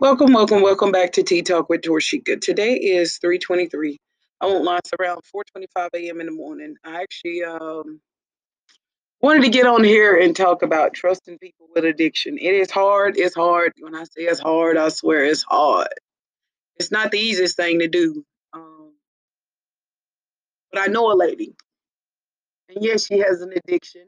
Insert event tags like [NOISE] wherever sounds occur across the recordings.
Welcome, welcome, welcome back to Tea Talk with Torshika. Today is 323. I won't lie, it's around 4.25 a.m. in the morning. I actually um, wanted to get on here and talk about trusting people with addiction. It is hard. It's hard. When I say it's hard, I swear it's hard. It's not the easiest thing to do. Um, but I know a lady. And yes, she has an addiction.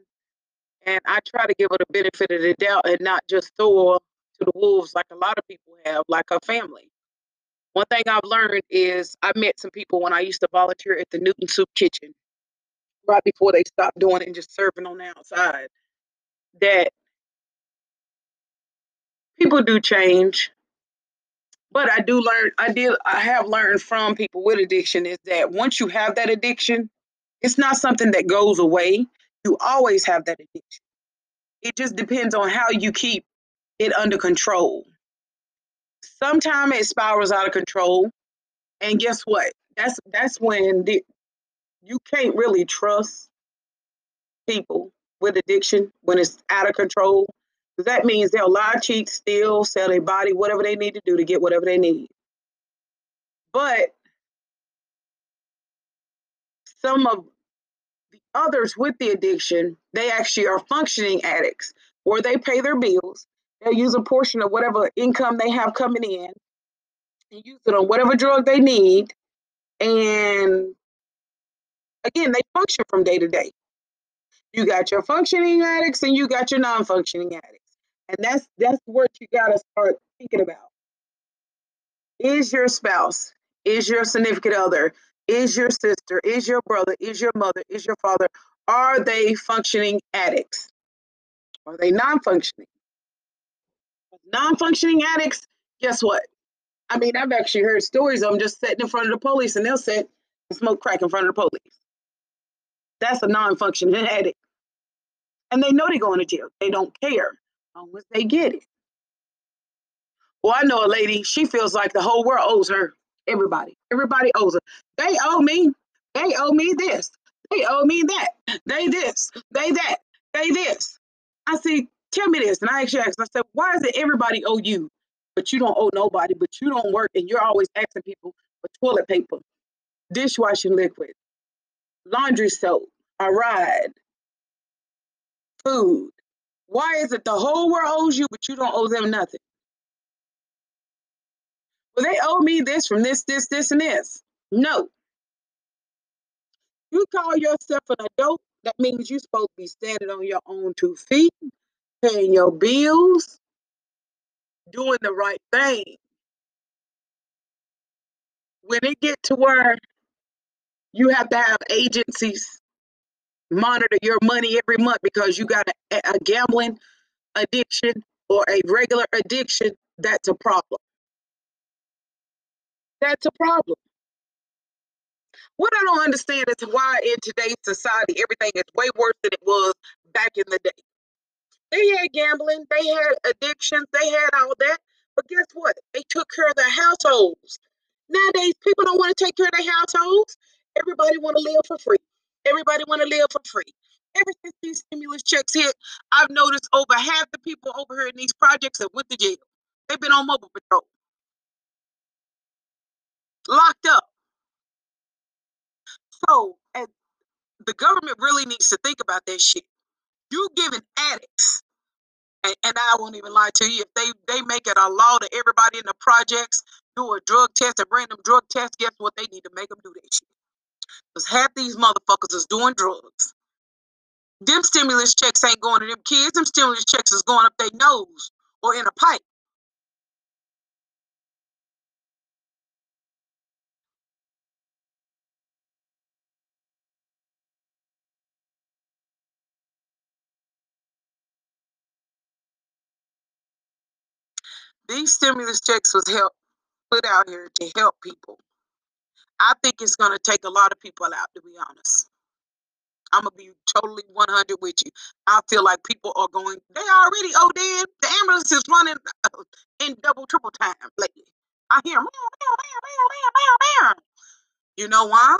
And I try to give her the benefit of the doubt and not just throw her to the wolves like a lot of people have, like her family. One thing I've learned is I met some people when I used to volunteer at the Newton Soup Kitchen, right before they stopped doing it and just serving on the outside, that people do change. But I do learn, I did, I have learned from people with addiction is that once you have that addiction, it's not something that goes away. You always have that addiction. It just depends on how you keep it under control. Sometimes it spirals out of control, and guess what? That's that's when the, you can't really trust people with addiction when it's out of control. That means they'll lie, cheat, steal, sell their body, whatever they need to do to get whatever they need. But some of the others with the addiction, they actually are functioning addicts, where they pay their bills, They'll use a portion of whatever income they have coming in and use it on whatever drug they need. And again, they function from day to day. You got your functioning addicts and you got your non-functioning addicts. And that's that's what you gotta start thinking about. Is your spouse, is your significant other, is your sister, is your brother, is your mother, is your father, are they functioning addicts? Are they non-functioning? non-functioning addicts, guess what? I mean, I've actually heard stories of them just sitting in front of the police and they'll sit and smoke crack in front of the police. That's a non-functioning [LAUGHS] addict. And they know they're going to jail. They don't care as long as they get it. Well, I know a lady, she feels like the whole world owes her. Everybody. Everybody owes her. They owe me. They owe me this. They owe me that. They this. They that. They this. I see, tell me this. And I actually asked, I said, why is it everybody owe you, but you don't owe nobody, but you don't work and you're always asking people for toilet paper, dishwashing liquid, laundry soap, a ride, food. Why is it the whole world owes you, but you don't owe them nothing? Well, they owe me this from this, this, this, and this. No. You call yourself an adult, that means you're supposed to be standing on your own two feet, paying your bills, doing the right thing. When it get to where you have to have agencies monitor your money every month because you got a, a gambling addiction or a regular addiction, that's a problem. That's a problem. What I don't understand is why in today's society everything is way worse than it was back in the day. They had gambling, they had addictions, they had all that. But guess what? They took care of their households. Nowadays, people don't want to take care of their households. Everybody want to live for free. Everybody want to live for free. Ever since these stimulus checks hit, I've noticed over half the people over here in these projects have went to jail. They've been on mobile patrol, locked up. So, the government really needs to think about that shit. You giving addicts, and, and I won't even lie to you, if they they make it a law to everybody in the projects do a drug test and bring them drug tests, guess what? They need to make them do that shit. Because half these motherfuckers is doing drugs. Them stimulus checks ain't going to them kids. Them stimulus checks is going up their nose or in a pipe. These stimulus checks was help put out here to help people. I think it's gonna take a lot of people out, to be honest. I'm gonna be totally 100 with you. I feel like people are going. They already oh damn, the ambulance is running [LAUGHS] in double triple time lately. I hear you know why?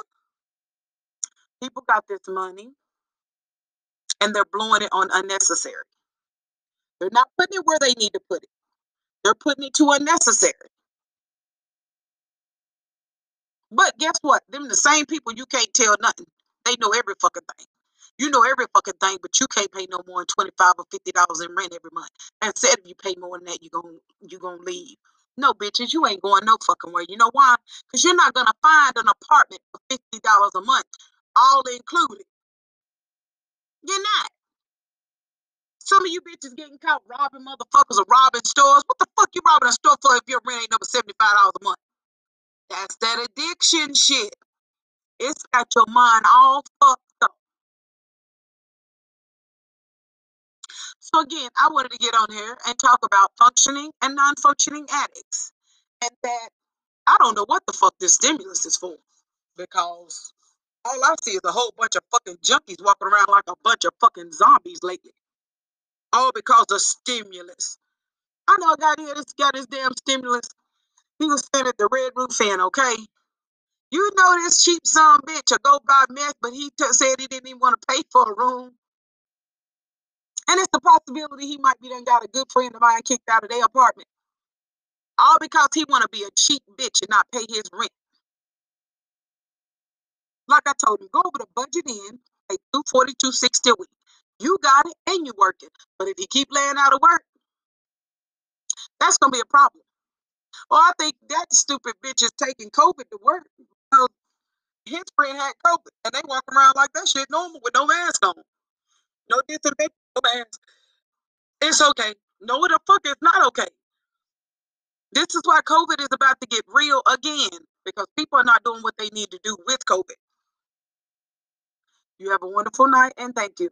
People got this money and they're blowing it on unnecessary. They're not putting it where they need to put it. They're putting it to unnecessary. But guess what? Them the same people you can't tell nothing. They know every fucking thing. You know every fucking thing, but you can't pay no more than twenty five or fifty dollars in rent every month. And said if you pay more than that, you gon' you gonna leave. No, bitches, you ain't going no fucking way. You know why? Because you're not gonna find an apartment for fifty dollars a month, all included. You're not. Of you bitches getting caught robbing motherfuckers or robbing stores. What the fuck you robbing a store for if your rent ain't over $75 a month? That's that addiction shit. It's got your mind all fucked up. So again, I wanted to get on here and talk about functioning and non-functioning addicts. And that I don't know what the fuck this stimulus is for. Because all I see is a whole bunch of fucking junkies walking around like a bunch of fucking zombies lately. All because of stimulus. I know a guy here that's got his damn stimulus. He was standing at the Red Roof Inn, okay? You know this cheap son bitch will go buy meth, but he t- said he didn't even want to pay for a room. And it's the possibility he might be done got a good friend of mine kicked out of their apartment. All because he want to be a cheap bitch and not pay his rent. Like I told him, go over the Budget Inn, pay two forty two sixty a week. You got it and you working. But if you keep laying out of work, that's gonna be a problem. Well, I think that stupid bitch is taking COVID to work his friend had COVID and they walk around like that shit normal with no mask on. No disinfectant, no mask. It's okay. No, the fuck is not okay. This is why COVID is about to get real again because people are not doing what they need to do with COVID. You have a wonderful night and thank you.